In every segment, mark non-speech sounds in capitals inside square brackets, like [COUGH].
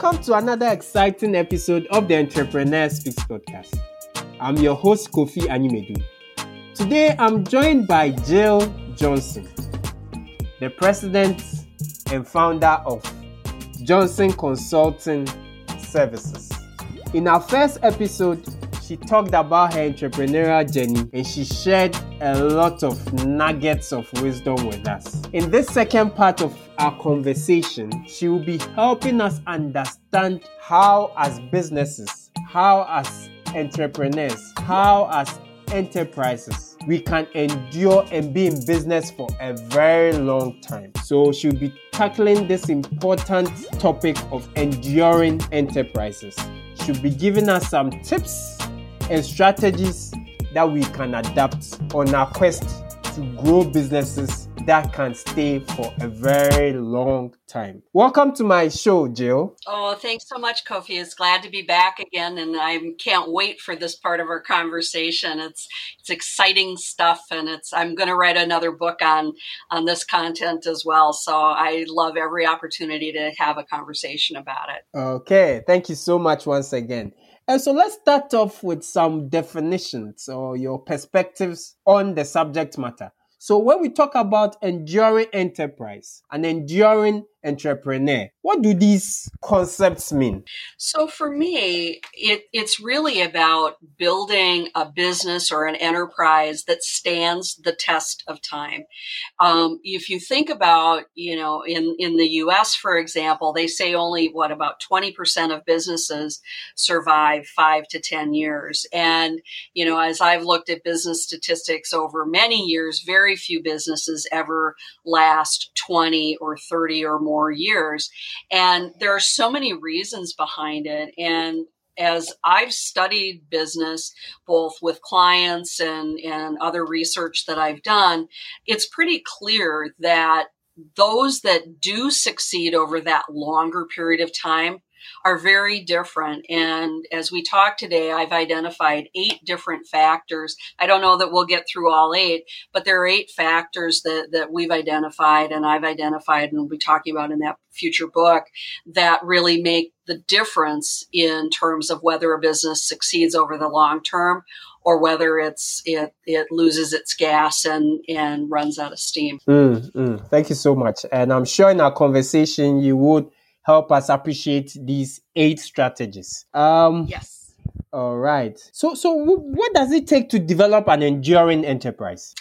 Welcome to another exciting episode of the Entrepreneur Speaks podcast. I'm your host, Kofi Animedu. Today, I'm joined by Jill Johnson, the president and founder of Johnson Consulting Services. In our first episode, she talked about her entrepreneurial journey and she shared a lot of nuggets of wisdom with us. In this second part of our conversation, she will be helping us understand how, as businesses, how, as entrepreneurs, how, as enterprises, we can endure and be in business for a very long time. So, she'll be tackling this important topic of enduring enterprises. She'll be giving us some tips and strategies that we can adapt on our quest to grow businesses that can stay for a very long time. Welcome to my show, Jill. Oh, thanks so much, Kofi. It's glad to be back again, and I can't wait for this part of our conversation. It's it's exciting stuff, and it's I'm going to write another book on on this content as well. So I love every opportunity to have a conversation about it. Okay, thank you so much once again. And so let's start off with some definitions or your perspectives on the subject matter. So when we talk about enduring enterprise and enduring entrepreneur, what do these concepts mean? So for me, it, it's really about building a business or an enterprise that stands the test of time. Um, if you think about, you know, in, in the US, for example, they say only what about 20% of businesses survive five to 10 years. And, you know, as I've looked at business statistics over many years, very few businesses ever last 20 or 30 or more years. And there are so many reasons behind it. And as I've studied business, both with clients and, and other research that I've done, it's pretty clear that those that do succeed over that longer period of time are very different. And as we talk today, I've identified eight different factors. I don't know that we'll get through all eight, but there are eight factors that, that we've identified and I've identified and we'll be talking about in that future book that really make the difference in terms of whether a business succeeds over the long term or whether it's it it loses its gas and and runs out of steam. Mm, mm. Thank you so much, and I'm sure in our conversation you would help us appreciate these eight strategies. Um, yes. All right. So, so what does it take to develop an enduring enterprise?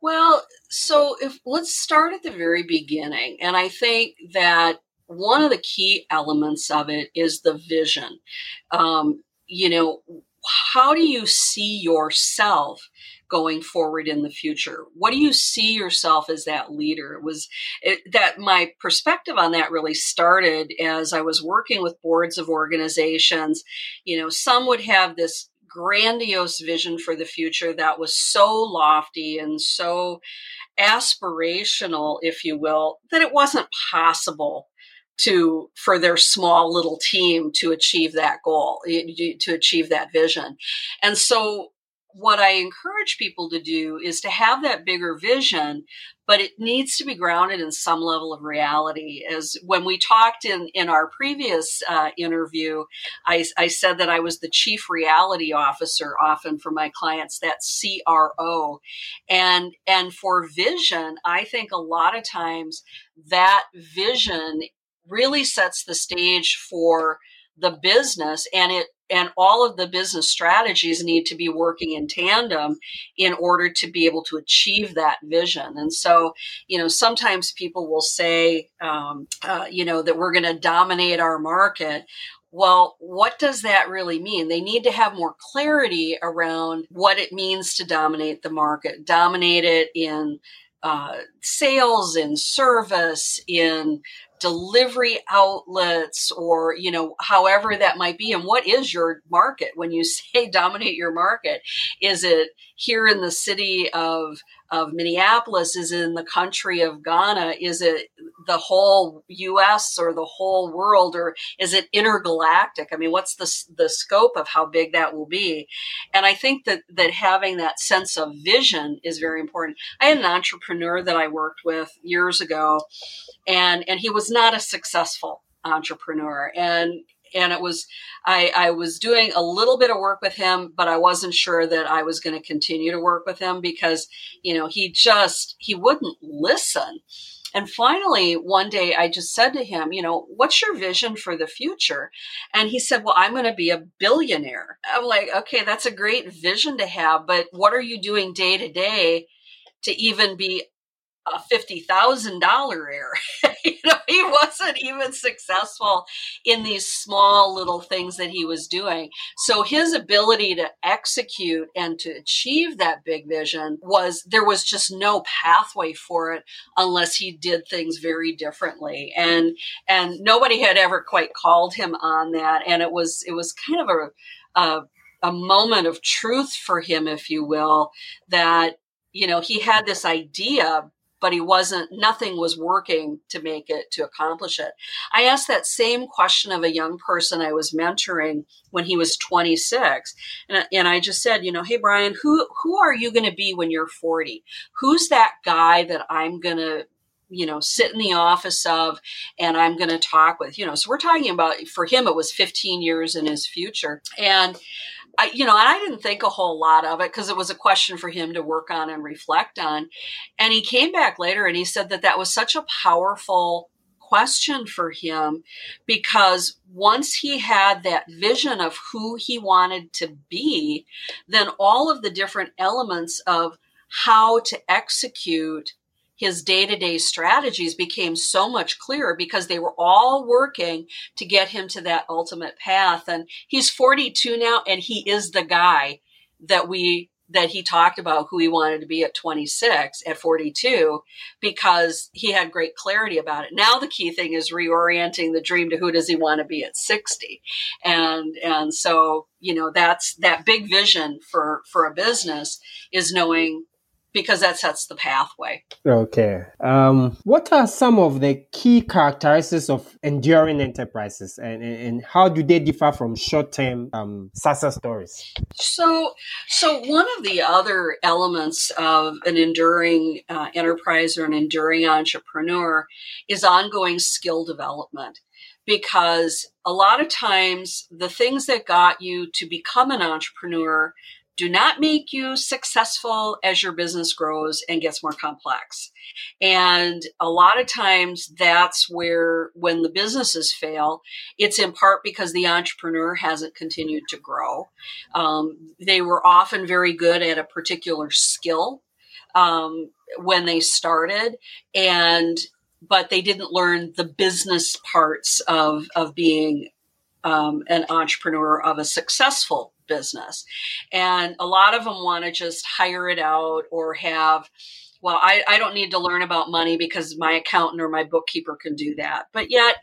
Well, so if let's start at the very beginning, and I think that one of the key elements of it is the vision. Um, you know, how do you see yourself going forward in the future? What do you see yourself as that leader? It was it, that my perspective on that really started as I was working with boards of organizations. You know, some would have this grandiose vision for the future that was so lofty and so aspirational, if you will, that it wasn't possible to for their small little team to achieve that goal to achieve that vision and so what I encourage people to do is to have that bigger vision, but it needs to be grounded in some level of reality. As when we talked in, in our previous uh, interview, I, I, said that I was the chief reality officer often for my clients, that CRO. And, and for vision, I think a lot of times that vision really sets the stage for the business and it and all of the business strategies need to be working in tandem in order to be able to achieve that vision and so you know sometimes people will say um, uh, you know that we're going to dominate our market well, what does that really mean? They need to have more clarity around what it means to dominate the market, dominate it in uh, sales, in service, in delivery outlets or you know however that might be and what is your market when you [LAUGHS] say dominate your market is it here in the city of of Minneapolis? Is it in the country of Ghana? Is it the whole U.S. or the whole world, or is it intergalactic? I mean, what's the the scope of how big that will be? And I think that that having that sense of vision is very important. I had an entrepreneur that I worked with years ago, and and he was not a successful entrepreneur. And and it was I, I was doing a little bit of work with him, but I wasn't sure that I was going to continue to work with him because you know he just he wouldn't listen. And finally, one day I just said to him, you know, what's your vision for the future? And he said, well, I'm going to be a billionaire. I'm like, okay, that's a great vision to have, but what are you doing day to day to even be a fifty thousand dollar heir. [LAUGHS] you know, he wasn't even successful in these small little things that he was doing. So his ability to execute and to achieve that big vision was there was just no pathway for it unless he did things very differently. And and nobody had ever quite called him on that. And it was it was kind of a, a a moment of truth for him, if you will, that you know he had this idea but he wasn't, nothing was working to make it, to accomplish it. I asked that same question of a young person I was mentoring when he was 26. And, and I just said, you know, hey, Brian, who, who are you going to be when you're 40? Who's that guy that I'm going to you know sit in the office of and i'm going to talk with you know so we're talking about for him it was 15 years in his future and I, you know, and I didn't think a whole lot of it because it was a question for him to work on and reflect on. And he came back later and he said that that was such a powerful question for him because once he had that vision of who he wanted to be, then all of the different elements of how to execute his day to day strategies became so much clearer because they were all working to get him to that ultimate path. And he's 42 now, and he is the guy that we that he talked about who he wanted to be at 26 at 42 because he had great clarity about it now the key thing is reorienting the dream to who does he want to be at 60 and and so you know that's that big vision for for a business is knowing because that sets the pathway. Okay. Um, what are some of the key characteristics of enduring enterprises and, and how do they differ from short-term um, success stories? So, so one of the other elements of an enduring uh, enterprise or an enduring entrepreneur is ongoing skill development because a lot of times the things that got you to become an entrepreneur do not make you successful as your business grows and gets more complex. And a lot of times that's where, when the businesses fail, it's in part because the entrepreneur hasn't continued to grow. Um, they were often very good at a particular skill um, when they started, and but they didn't learn the business parts of of being um, an entrepreneur of a successful business. And a lot of them want to just hire it out or have, well, I, I don't need to learn about money because my accountant or my bookkeeper can do that. But yet,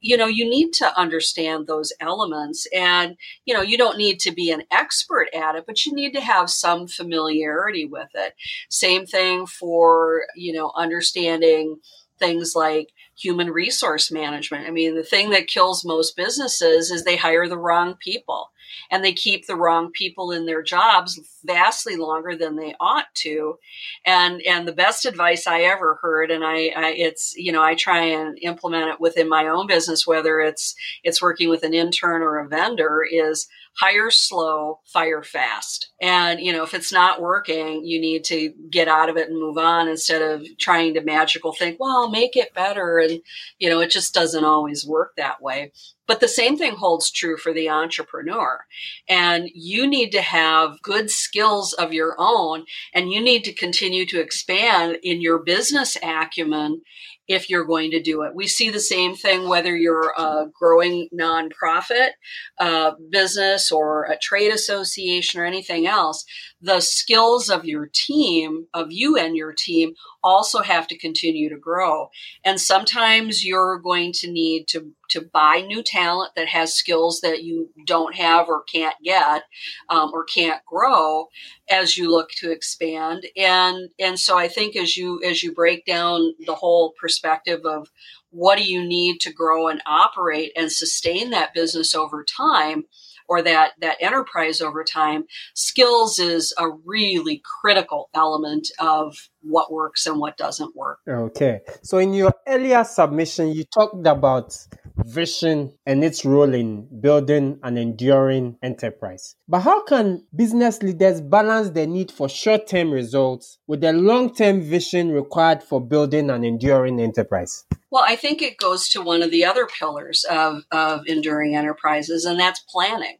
you know, you need to understand those elements. And, you know, you don't need to be an expert at it, but you need to have some familiarity with it. Same thing for, you know, understanding things like human resource management. I mean, the thing that kills most businesses is they hire the wrong people and they keep the wrong people in their jobs vastly longer than they ought to. And and the best advice I ever heard, and I, I it's you know I try and implement it within my own business, whether it's it's working with an intern or a vendor, is hire slow, fire fast. And, you know, if it's not working, you need to get out of it and move on instead of trying to magical think, well, make it better. And, you know, it just doesn't always work that way. But the same thing holds true for the entrepreneur. And you need to have good skills of your own and you need to continue to expand in your business acumen if you're going to do it. We see the same thing whether you're a growing nonprofit uh, business or a trade association or anything else. The skills of your team, of you and your team, also have to continue to grow. And sometimes you're going to need to, to buy new talent that has skills that you don't have or can't get um, or can't grow as you look to expand. And, and so I think as you, as you break down the whole perspective of what do you need to grow and operate and sustain that business over time, or that that enterprise over time skills is a really critical element of what works and what doesn't work okay so in your earlier submission you talked about vision and its role in building an enduring enterprise. But how can business leaders balance the need for short term results with the long term vision required for building an enduring enterprise? Well, I think it goes to one of the other pillars of, of enduring enterprises, and that's planning.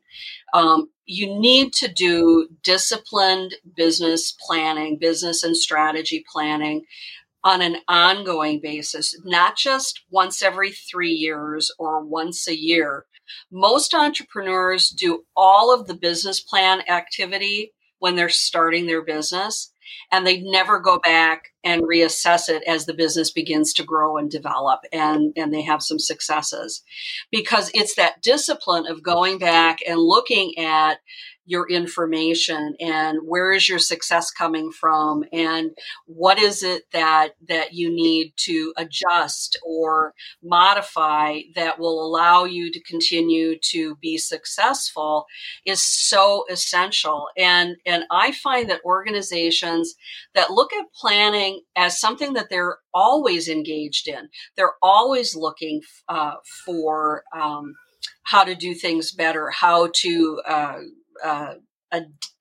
Um, you need to do disciplined business planning, business and strategy planning on an ongoing basis, not just once every three years or once a year. Most entrepreneurs do all of the business plan activity when they're starting their business and they never go back and reassess it as the business begins to grow and develop and, and they have some successes because it's that discipline of going back and looking at your information and where is your success coming from and what is it that that you need to adjust or modify that will allow you to continue to be successful is so essential. And and I find that organizations that look at planning as something that they're always engaged in they're always looking uh, for um, how to do things better how to uh, uh,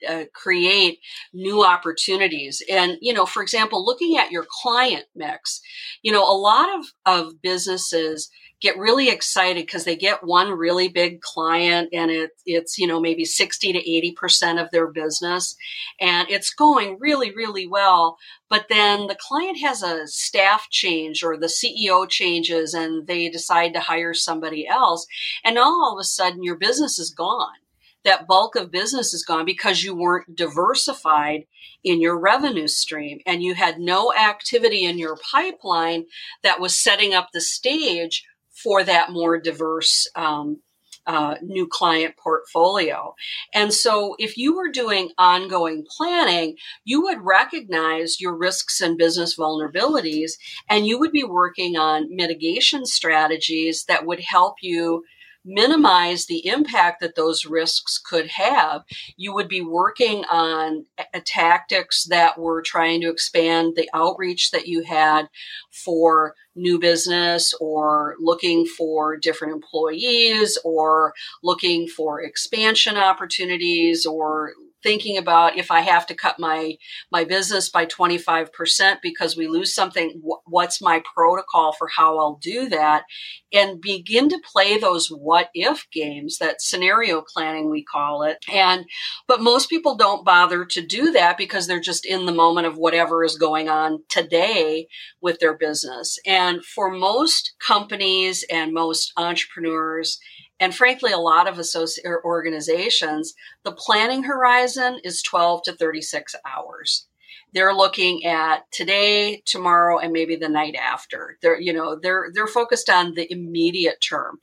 uh, create new opportunities. And, you know, for example, looking at your client mix, you know, a lot of, of businesses get really excited because they get one really big client and it, it's, you know, maybe 60 to 80% of their business and it's going really, really well. But then the client has a staff change or the CEO changes and they decide to hire somebody else. And all of a sudden your business is gone that bulk of business is gone because you weren't diversified in your revenue stream and you had no activity in your pipeline that was setting up the stage for that more diverse um, uh, new client portfolio. And so, if you were doing ongoing planning, you would recognize your risks and business vulnerabilities, and you would be working on mitigation strategies that would help you minimize the impact that those risks could have, you would be working on a- tactics that were trying to expand the outreach that you had for new business or looking for different employees or looking for expansion opportunities or thinking about if I have to cut my my business by 25% because we lose something what's my protocol for how I'll do that? And begin to play those what if games that scenario planning we call it. And but most people don't bother to do that because they're just in the moment of whatever is going on today with their business. And for most companies and most entrepreneurs and frankly, a lot of associate organizations, the planning horizon is 12 to 36 hours. They're looking at today, tomorrow, and maybe the night after. They're, you know, they're they're focused on the immediate term.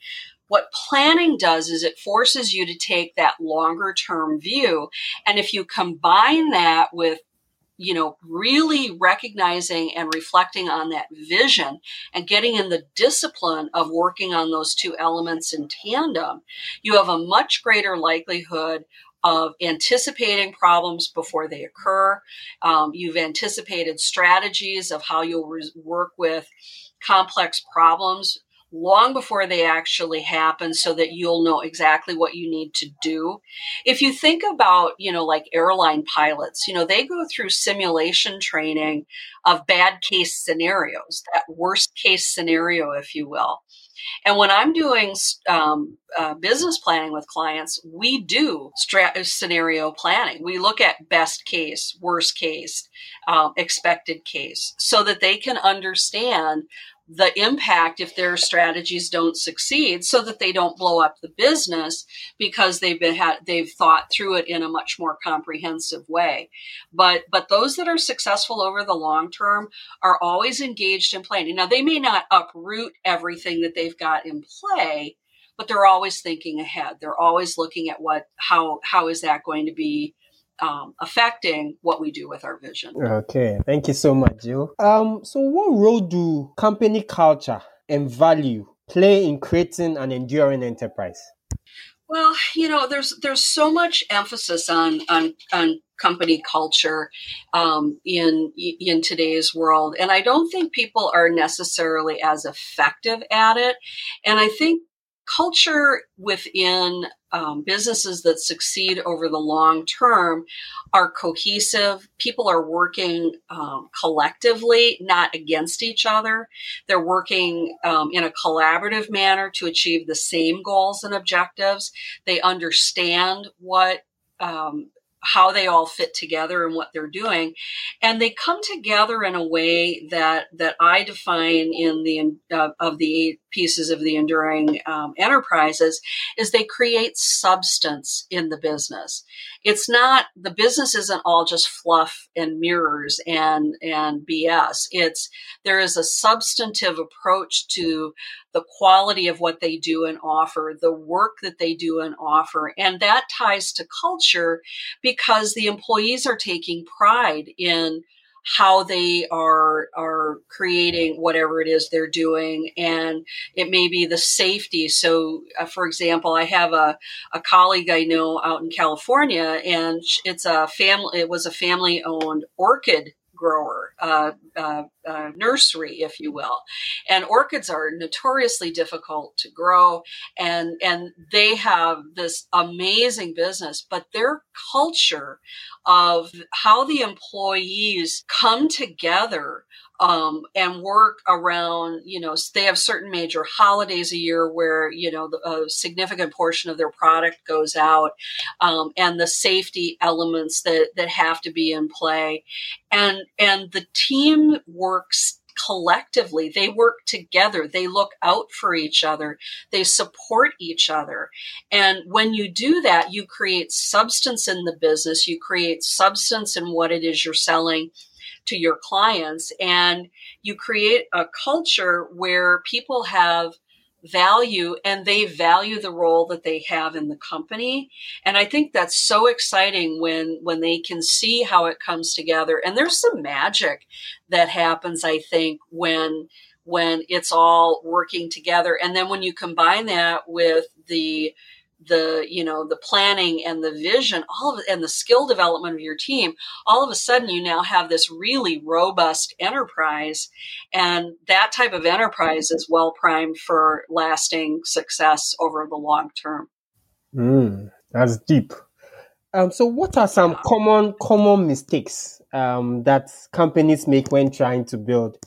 What planning does is it forces you to take that longer term view. And if you combine that with you know, really recognizing and reflecting on that vision and getting in the discipline of working on those two elements in tandem, you have a much greater likelihood of anticipating problems before they occur. Um, you've anticipated strategies of how you'll re- work with complex problems long before they actually happen so that you'll know exactly what you need to do. If you think about, you know, like airline pilots, you know, they go through simulation training of bad case scenarios, that worst case scenario, if you will. And when I'm doing um, uh, business planning with clients, we do stra- scenario planning. We look at best case, worst case, um, expected case, so that they can understand the impact if their strategies don't succeed so that they don't blow up the business because they've been had they've thought through it in a much more comprehensive way. But but those that are successful over the long term are always engaged in planning. Now they may not uproot everything that they've got in play but they're always thinking ahead. They're always looking at what how how is that going to be um, affecting what we do with our vision. Okay, thank you so much, Jill. Um, so what role do company culture and value play in creating an enduring enterprise? Well, you know, there's there's so much emphasis on on on company culture um, in in today's world, and I don't think people are necessarily as effective at it. And I think culture within um, businesses that succeed over the long term are cohesive. People are working um, collectively, not against each other. They're working um, in a collaborative manner to achieve the same goals and objectives. They understand what um, how they all fit together and what they're doing. And they come together in a way that that i define in the uh, of the eight pieces of the enduring um, enterprises is they create substance in the business it's not the business isn't all just fluff and mirrors and and bs it's there is a substantive approach to the quality of what they do and offer, the work that they do and offer. And that ties to culture because the employees are taking pride in how they are are creating whatever it is they're doing. And it may be the safety. So uh, for example i have a, a colleague i know out in california and it's a family it was a family owned orchid grower, uh, uh, uh, nursery, if you will. And orchids are notoriously difficult to grow, and and they have this amazing business, but their culture of how the employees come together um, and work around, you know, they have certain major holidays a year where, you know, a significant portion of their product goes out um, and the safety elements that, that have to be in play. And, and the team works collectively. They work together. They look out for each other. They support each other. And when you do that, you create substance in the business. You create substance in what it is you're selling to your clients and you create a culture where people have value and they value the role that they have in the company. And i think that's so exciting when when they can see how it comes together. And there's some magic that happens i think when when it's all working together. And then when you combine that with the the you know the planning and the vision all of and the skill development of your team all of a sudden you now have this really robust enterprise and that type of enterprise is well primed for lasting success over the long term. Mm, that's deep. Um, so what are some common common mistakes um, that companies make when trying to build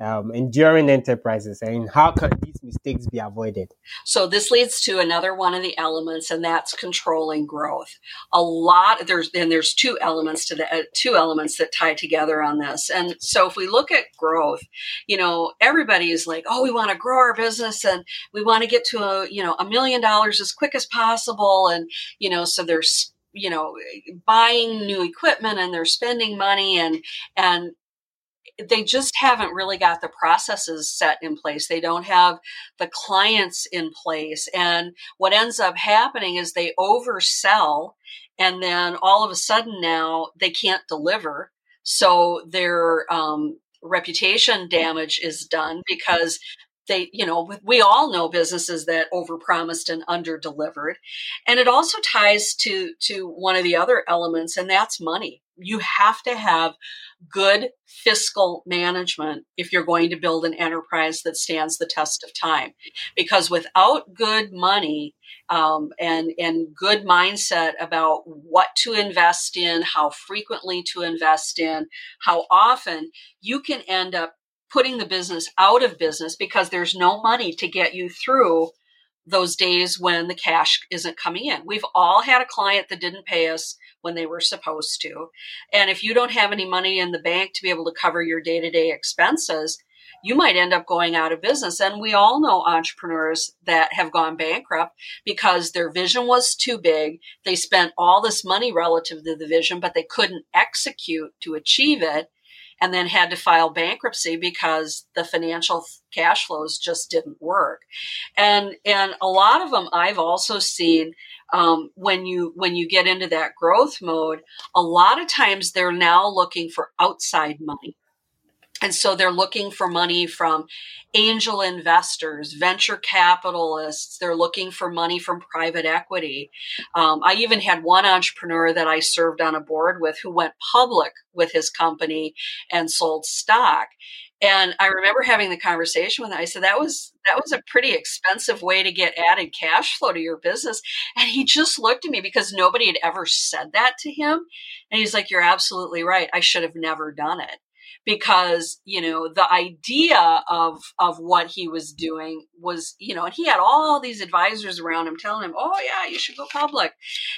um, enduring enterprises and how can these mistakes be avoided? So this leads to another one of the elements and that's controlling growth. A lot there's and there's two elements to the uh, two elements that tie together on this. And so if we look at growth you know everybody is like oh we want to grow our business and we want to get to a you know a million dollars as quick as possible. And you know so there's you know buying new equipment and they're spending money and and they just haven't really got the processes set in place. They don't have the clients in place. And what ends up happening is they oversell and then all of a sudden now they can't deliver. So their um, reputation damage is done because they you know we all know businesses that overpromised and underdelivered and it also ties to to one of the other elements and that's money you have to have good fiscal management if you're going to build an enterprise that stands the test of time. Because without good money um, and and good mindset about what to invest in how frequently to invest in how often you can end up putting the business out of business because there's no money to get you through those days when the cash isn't coming in. We've all had a client that didn't pay us when they were supposed to. And if you don't have any money in the bank to be able to cover your day to day expenses, you might end up going out of business. And we all know entrepreneurs that have gone bankrupt because their vision was too big. They spent all this money relative to the vision, but they couldn't execute to achieve it and then had to file bankruptcy because the financial cash flows just didn't work. And and a lot of them I've also seen um, when you when you get into that growth mode, a lot of times they're now looking for outside money. And so they're looking for money from angel investors, venture capitalists. They're looking for money from private equity. Um, I even had one entrepreneur that I served on a board with who went public with his company and sold stock. And I remember having the conversation with him. I said that was that was a pretty expensive way to get added cash flow to your business. And he just looked at me because nobody had ever said that to him. And he's like, You're absolutely right. I should have never done it because you know the idea of of what he was doing was you know and he had all these advisors around him telling him oh yeah you should go public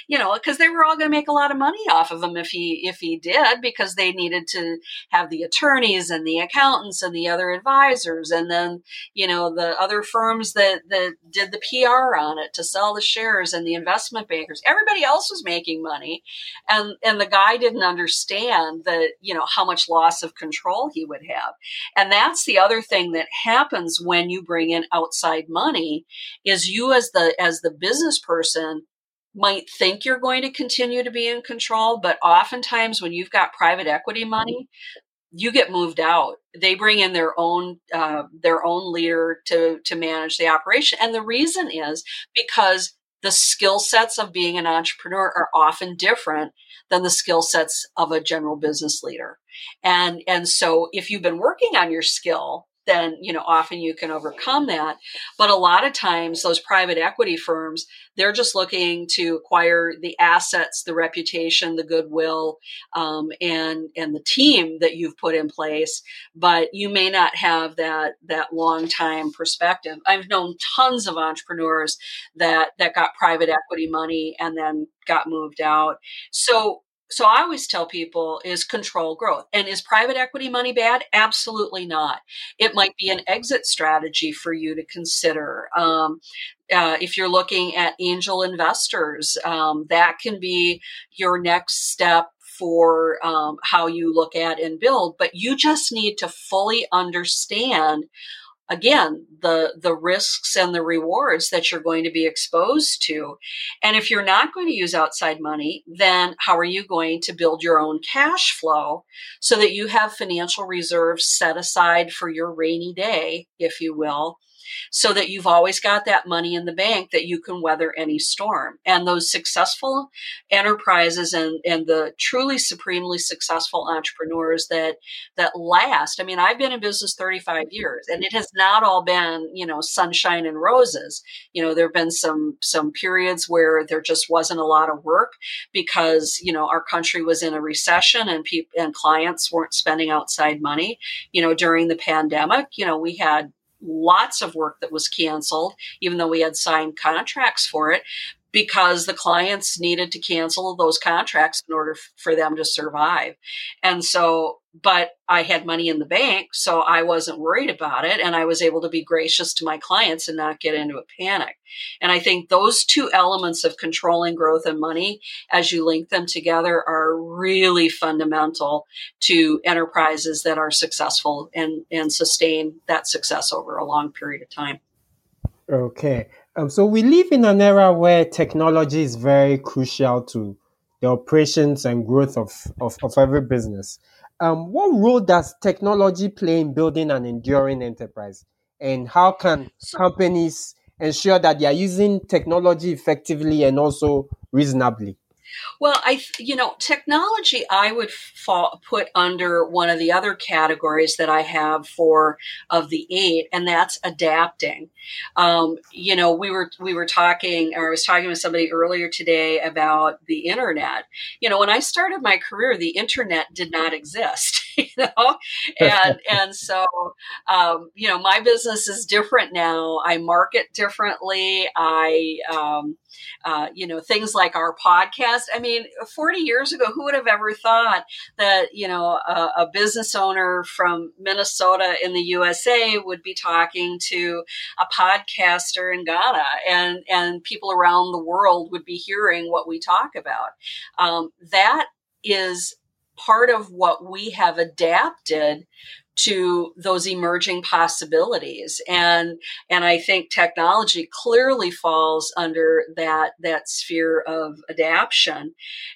you know because they were all going to make a lot of money off of him if he if he did because they needed to have the attorneys and the accountants and the other advisors and then you know the other firms that that did the PR on it to sell the shares and the investment bankers. Everybody else was making money and and the guy didn't understand that you know how much loss of control he would have. And that's the other thing that happens when you bring in outside money is you as the as the business person might think you're going to continue to be in control, but oftentimes when you've got private equity money, you get moved out. They bring in their own uh, their own leader to to manage the operation, and the reason is because the skill sets of being an entrepreneur are often different than the skill sets of a general business leader. And, and so if you've been working on your skill then you know often you can overcome that. But a lot of times those private equity firms they're just looking to acquire the assets the reputation the goodwill um, and and the team that you've put in place. But you may not have that that long time perspective. I've known tons of entrepreneurs that that got private equity money and then got moved out. So so I always tell people is control growth. And is private equity money bad? Absolutely not. It might be an exit strategy for you to consider. Um, uh, if you're looking at angel investors, um, that can be your next step for um, how you look at and build. But you just need to fully understand again the the risks and the rewards that you're going to be exposed to. And if you're not going to use outside money then how are you going to build your own cash flow so that you have financial reserves set aside for your rainy day if you will so that you've always got that money in the bank that you can weather any storm. And those successful enterprises and, and the truly supremely successful entrepreneurs that that last. I mean, I've been in business 35 mm-hmm. years and it has not all been, you know, sunshine and roses. You know, there have been some some periods where there just wasn't a lot of work because, you know, our country was in a recession and people and clients weren't spending outside money. You know, during the pandemic, you know, we had lots of work that was canceled, even though we had signed contracts for it because the clients needed to cancel those contracts in order for them to survive. And so, but I had money in the bank, so I wasn't worried about it. And I was able to be gracious to my clients and not get into a panic. And I think those two elements of controlling growth and money, as you link them together, are really fundamental to enterprises that are successful and, and sustain that success over a long period of time. Okay. Um, so we live in an era where technology is very crucial to the operations and growth of, of, of every business. Um, what role does technology play in building an enduring enterprise? And how can companies ensure that they are using technology effectively and also reasonably? Well, I, you know, technology I would fall, put under one of the other categories that I have for of the eight, and that's adapting. Um, you know, we were we were talking, or I was talking with somebody earlier today about the internet. You know, when I started my career, the internet did not exist. [LAUGHS] [LAUGHS] You know, and and so um, you know, my business is different now. I market differently. I um, uh, you know, things like our podcast. I mean, 40 years ago, who would have ever thought that, you know, a, a business owner from Minnesota in the USA would be talking to a podcaster in Ghana and, and people around the world would be hearing what we talk about. Um, that is part of what we have adapted to those emerging possibilities. And and i think technology clearly falls under that that sphere of adaptation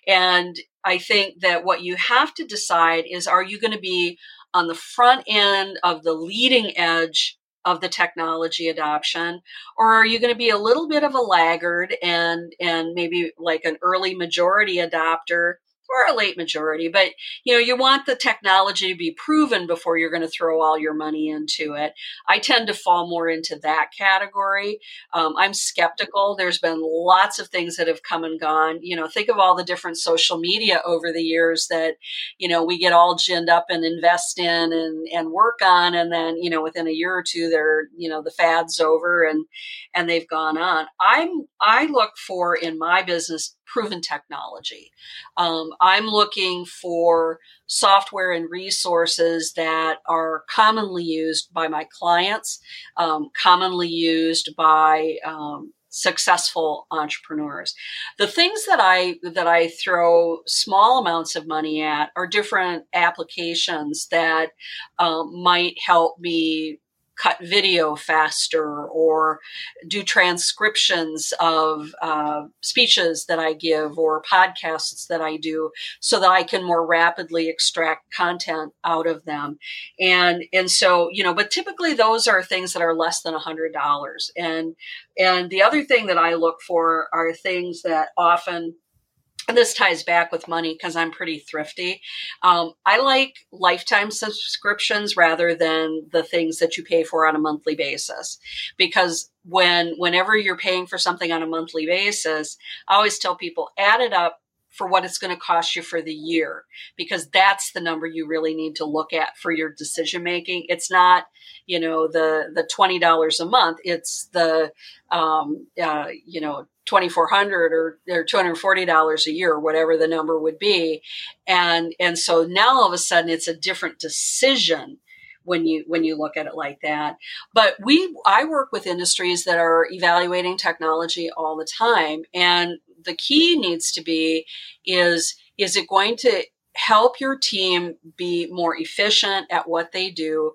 and i think that what you have to decide is are you going to be on the front end of the leading edge of the technology adoption or are you going to be a little bit of a laggard and and maybe like an early majority adopter or a late majority but you know you want the technology to be proven before you're going to throw all your money into it. I tend to fall more into that category. Um, i'm skeptical. There's been lots of things that have come and gone. You know think of all the different social media over the years that you know we get all ginned up and invest in and and work on and then you know within a year or two they're you know the fad's over and and they've gone on i'm i look for in my business proven technology. Um, I'm looking for software and resources that are commonly used by my clients, um, commonly used by um, successful entrepreneurs. The things that I that I throw small amounts of money at are different applications that um, might help me cut video faster or do transcriptions of uh, speeches that I give or podcasts that I do so that I can more rapidly extract content out of them. And, and so, you know, but typically those are things that are less than a hundred dollars. And, and the other thing that I look for are things that often and this ties back with money because I'm pretty thrifty. Um, I like lifetime subscriptions rather than the things that you pay for on a monthly basis, because when whenever you're paying for something on a monthly basis, I always tell people add it up for what it's going to cost you for the year because that's the number you really need to look at for your decision making. It's not you know the the $20 a month it's the um, uh, you know 2400 or, or $240 a year or whatever the number would be. And and so now all of a sudden it's a different decision when you when you look at it like that. But we i work with industries that are evaluating technology all the time and the key needs to be is is it going to help your team be more efficient at what they do?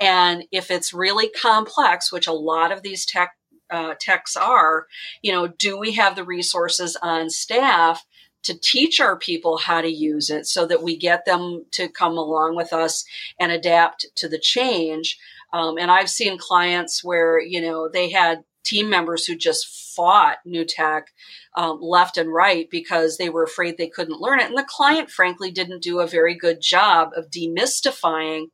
And if it's really complex which a lot of these tech uh, techs are, you know, do we have the resources on staff to teach our people how to use it so that we get them to come along with us and adapt to the change? Um, and I've seen clients where, you know, they had team members who just fought new tech um, left and right because they were afraid they couldn't learn it. And the client, frankly, didn't do a very good job of demystifying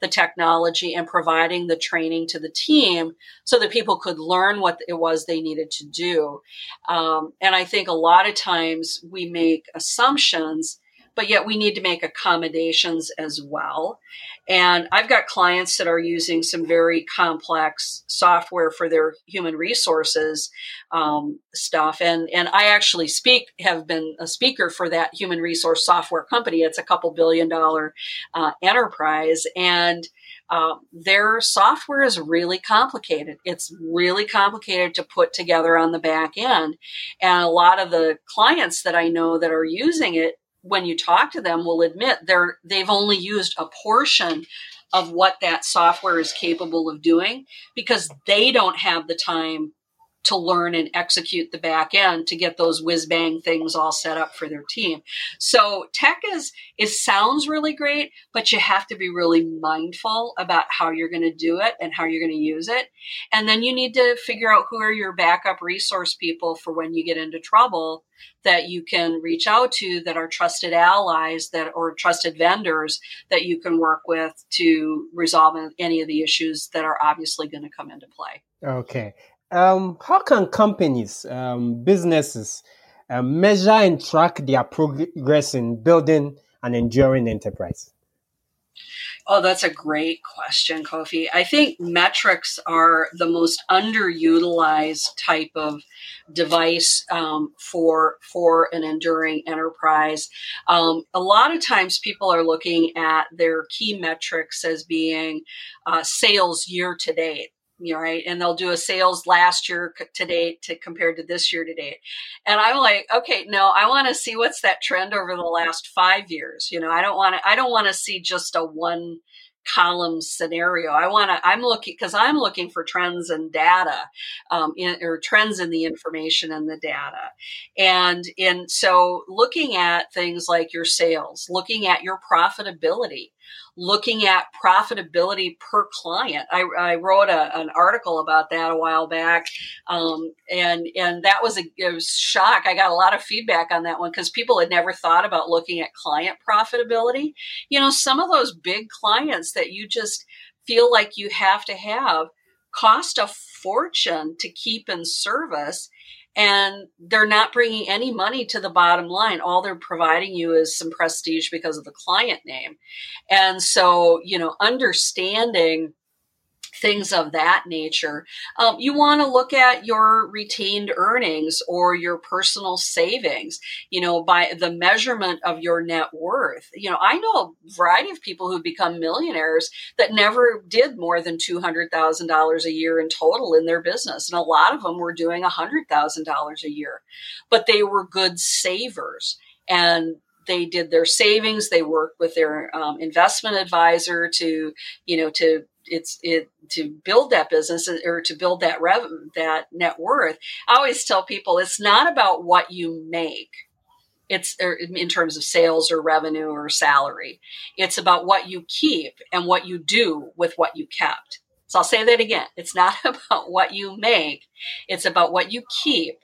the technology and providing the training to the team so that people could learn what it was they needed to do. Um, and I think a lot of times we make assumptions but yet we need to make accommodations as well. And I've got clients that are using some very complex software for their human resources um, stuff. And, and I actually speak, have been a speaker for that human resource software company. It's a couple billion dollar uh, enterprise. And um, their software is really complicated. It's really complicated to put together on the back end. And a lot of the clients that I know that are using it when you talk to them will admit they're they've only used a portion of what that software is capable of doing because they don't have the time to learn and execute the back end to get those whiz bang things all set up for their team. So tech is it sounds really great, but you have to be really mindful about how you're going to do it and how you're going to use it. And then you need to figure out who are your backup resource people for when you get into trouble that you can reach out to that are trusted allies that or trusted vendors that you can work with to resolve any of the issues that are obviously going to come into play. Okay. Um, how can companies, um, businesses uh, measure and track their progress in building an enduring enterprise? Oh, that's a great question, Kofi. I think metrics are the most underutilized type of device um, for for an enduring enterprise. Um, a lot of times, people are looking at their key metrics as being uh, sales year to date right? And they'll do a sales last year to date to compared to this year to date. And I'm like, okay, no, I want to see what's that trend over the last five years. You know, I don't want to, I don't want to see just a one column scenario. I want to, I'm looking, because I'm looking for trends and data, um, in, or trends in the information and the data. And, and so looking at things like your sales, looking at your profitability, looking at profitability per client. I, I wrote a, an article about that a while back, um, and and that was a was shock. I got a lot of feedback on that one because people had never thought about looking at client profitability. You know, some of those big clients that you just feel like you have to have cost a fortune to keep in service and they're not bringing any money to the bottom line. All they're providing you is some prestige because of the client name. And so, you know, understanding things of that nature. Um, you want to look at your retained earnings or your personal savings, you know, by the measurement of your net worth. You know, I know a variety of people who become millionaires that never did more than $200,000 a year in total in their business. And a lot of them were doing $100,000 a year, but they were good savers. And they did their savings they worked with their um, investment advisor to you know to it's it to build that business or to build that revenue that net worth. I always tell people it's not about what you make. It's er, in terms of sales or revenue or salary. It's about what you keep and what you do with what you kept. So i'll say that again. It's not [LAUGHS] about what you make. It's about what you keep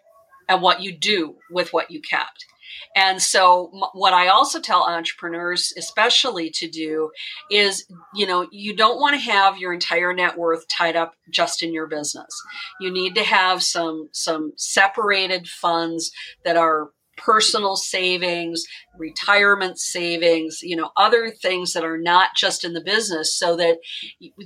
and what you do with what you kept and so, what I also tell entrepreneurs, especially to do, is you know, you don't want to have your entire net worth tied up just in your business. You need to have some some separated funds that are personal savings, retirement savings, you know, other things that are not just in the business so that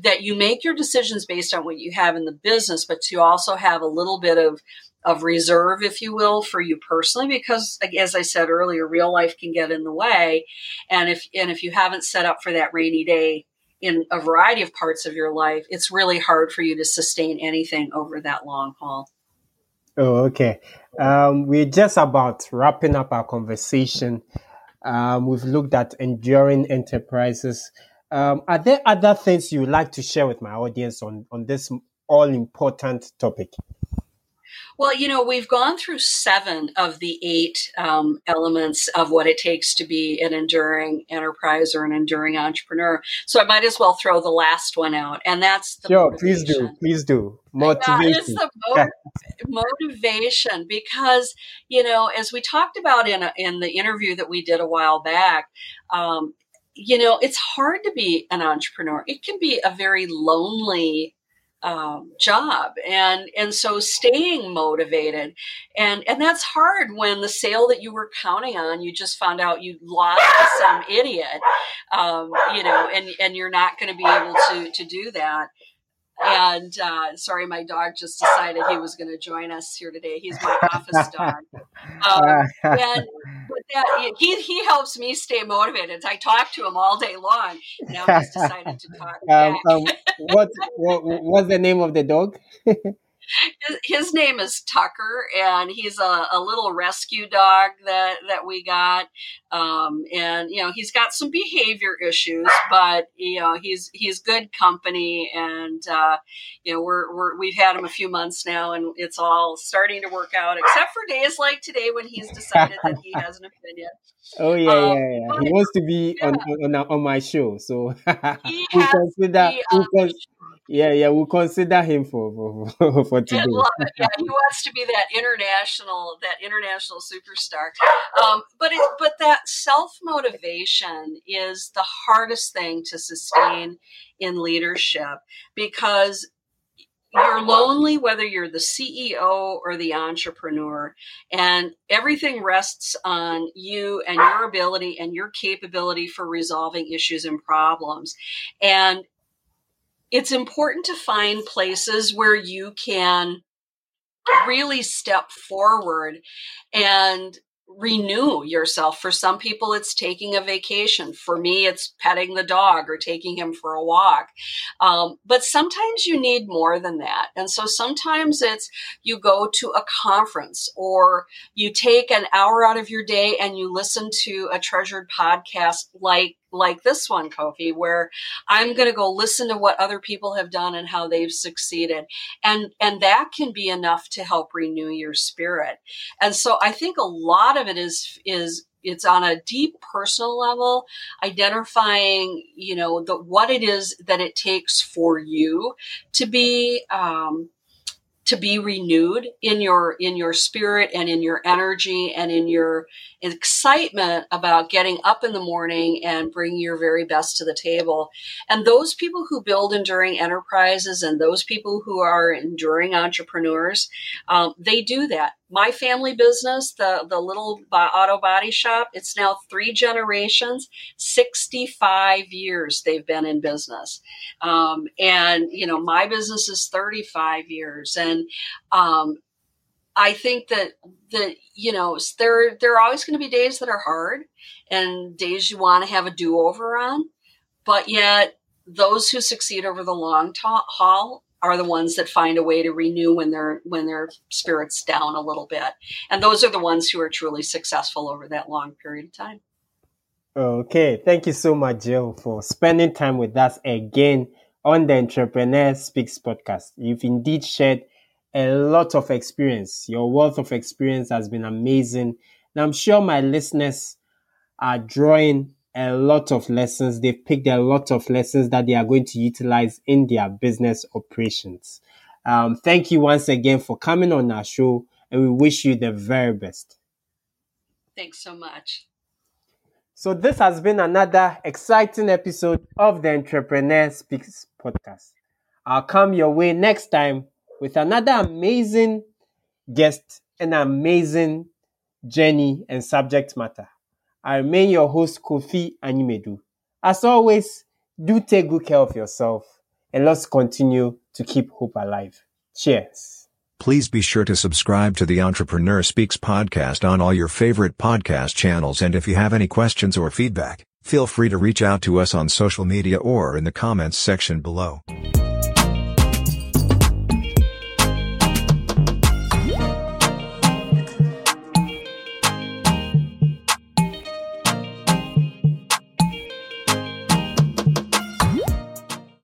that you make your decisions based on what you have in the business, but you also have a little bit of of reserve, if you will, for you personally, because as I said earlier, real life can get in the way. And if, and if you haven't set up for that rainy day in a variety of parts of your life, it's really hard for you to sustain anything over that long haul. Oh, okay. Um, we're just about wrapping up our conversation. Um, we've looked at enduring enterprises. Um, are there other things you would like to share with my audience on, on this all important topic? Well, you know, we've gone through seven of the eight um, elements of what it takes to be an enduring enterprise or an enduring entrepreneur. So I might as well throw the last one out, and that's the sure. Motivation. Please do, please do. Motivation. Yeah, it's the mo- motivation because you know, as we talked about in a, in the interview that we did a while back. Um, you know, it's hard to be an entrepreneur. It can be a very lonely um, job and and so staying motivated. And and that's hard when the sale that you were counting on you just found out you lost to [LAUGHS] some idiot um, you know and and you're not going to be able to to do that. And uh, sorry, my dog just decided he was going to join us here today. He's my office dog, [LAUGHS] um, [LAUGHS] and that, he he helps me stay motivated. I talk to him all day long. Now he's decided to talk. [LAUGHS] Um, um, what, what what's the name of the dog? [LAUGHS] his, name is Tucker, and he's a, a, little rescue dog that that we got. Um, and you know, he's got some behavior issues, but you know, he's he's good company, and uh, you know, we're, we're we've had him a few months now, and it's all starting to work out, except for days like today when he's decided that he has an opinion. Oh yeah, um, yeah, yeah. He wants to be yeah. on, on on my show, so [LAUGHS] we consider. Yeah, yeah, we'll consider him for for, for [LAUGHS] today. Yeah, he wants to be that international that international superstar. Um, but it, but that self motivation is the hardest thing to sustain in leadership because you're lonely whether you're the CEO or the entrepreneur, and everything rests on you and your ability and your capability for resolving issues and problems. And it's important to find places where you can really step forward and renew yourself. For some people, it's taking a vacation. For me, it's petting the dog or taking him for a walk. Um, but sometimes you need more than that. And so sometimes it's you go to a conference or you take an hour out of your day and you listen to a treasured podcast like like this one, Kofi, where I'm going to go listen to what other people have done and how they've succeeded. And, and that can be enough to help renew your spirit. And so I think a lot of it is, is it's on a deep personal level identifying you know the what it is that it takes for you to be um, to be renewed in your in your spirit and in your energy and in your excitement about getting up in the morning and bringing your very best to the table. And those people who build enduring enterprises and those people who are enduring entrepreneurs um, they do that my family business, the, the little auto body shop, it's now three generations, 65 years they've been in business. Um, and, you know, my business is 35 years. And, um, I think that that you know there there are always going to be days that are hard and days you want to have a do over on, but yet those who succeed over the long ta- haul are the ones that find a way to renew when their when their spirits down a little bit. And those are the ones who are truly successful over that long period of time. Okay thank you so much jill for spending time with us again on the entrepreneur speaks podcast. You've indeed shared a lot of experience. Your wealth of experience has been amazing. And i'm sure my listeners are drawing a lot of lessons. They've picked a lot of lessons that they are going to utilize in their business operations. Um, thank you once again for coming on our show, and we wish you the very best. Thanks so much. So, this has been another exciting episode of the Entrepreneur Speaks podcast. I'll come your way next time with another amazing guest, an amazing journey and subject matter. I remain your host, Kofi Animedu. As always, do take good care of yourself and let's continue to keep hope alive. Cheers. Please be sure to subscribe to the Entrepreneur Speaks podcast on all your favorite podcast channels. And if you have any questions or feedback, feel free to reach out to us on social media or in the comments section below.